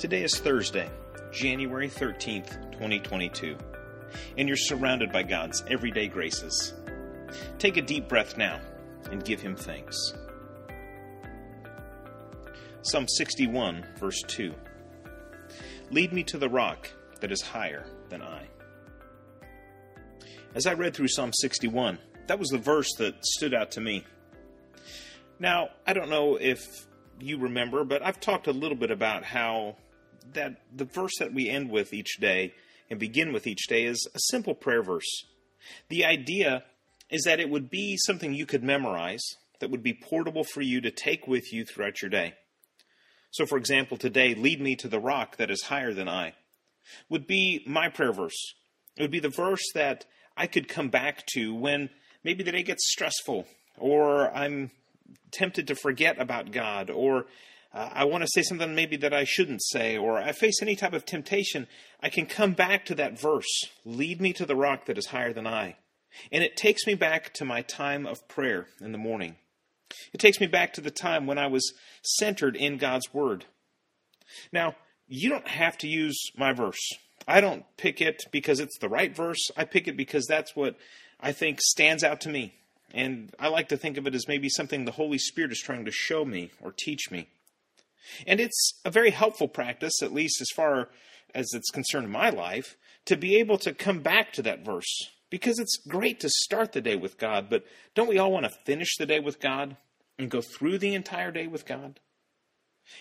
Today is Thursday, January 13th, 2022, and you're surrounded by God's everyday graces. Take a deep breath now and give Him thanks. Psalm 61, verse 2 Lead me to the rock that is higher than I. As I read through Psalm 61, that was the verse that stood out to me. Now, I don't know if you remember, but I've talked a little bit about how that the verse that we end with each day and begin with each day is a simple prayer verse. The idea is that it would be something you could memorize that would be portable for you to take with you throughout your day. So, for example, today, lead me to the rock that is higher than I would be my prayer verse. It would be the verse that I could come back to when maybe the day gets stressful or I'm tempted to forget about God or uh, I want to say something maybe that I shouldn't say, or I face any type of temptation, I can come back to that verse lead me to the rock that is higher than I. And it takes me back to my time of prayer in the morning. It takes me back to the time when I was centered in God's Word. Now, you don't have to use my verse. I don't pick it because it's the right verse. I pick it because that's what I think stands out to me. And I like to think of it as maybe something the Holy Spirit is trying to show me or teach me. And it's a very helpful practice, at least as far as it's concerned in my life, to be able to come back to that verse. Because it's great to start the day with God, but don't we all want to finish the day with God and go through the entire day with God?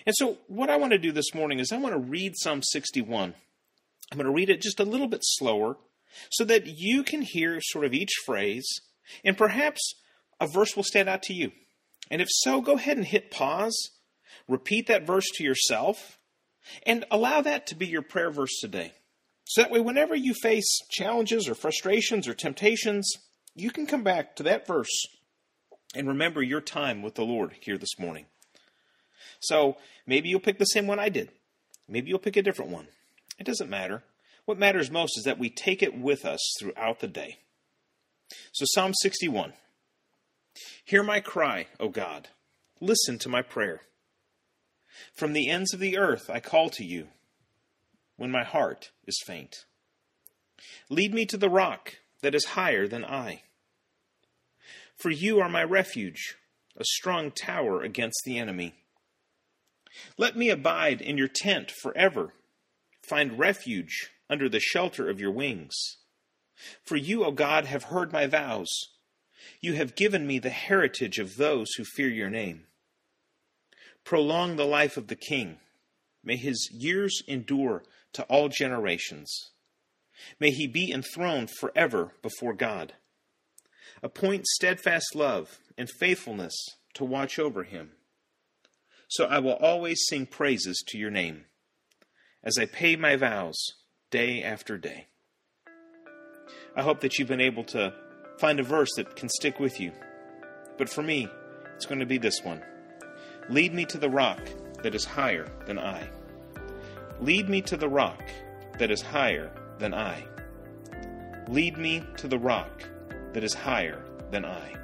And so, what I want to do this morning is I want to read Psalm 61. I'm going to read it just a little bit slower so that you can hear sort of each phrase, and perhaps a verse will stand out to you. And if so, go ahead and hit pause repeat that verse to yourself, and allow that to be your prayer verse today. So that way, whenever you face challenges or frustrations or temptations, you can come back to that verse and remember your time with the Lord here this morning. So maybe you'll pick the same one I did. Maybe you'll pick a different one. It doesn't matter. What matters most is that we take it with us throughout the day. So, Psalm 61 Hear my cry, O God. Listen to my prayer. From the ends of the earth I call to you when my heart is faint. Lead me to the rock that is higher than I. For you are my refuge, a strong tower against the enemy. Let me abide in your tent forever, find refuge under the shelter of your wings. For you, O God, have heard my vows. You have given me the heritage of those who fear your name. Prolong the life of the king. May his years endure to all generations. May he be enthroned forever before God. Appoint steadfast love and faithfulness to watch over him. So I will always sing praises to your name as I pay my vows day after day. I hope that you've been able to find a verse that can stick with you. But for me, it's going to be this one. Lead me to the rock that is higher than I. Lead me to the rock that is higher than I. Lead me to the rock that is higher than I.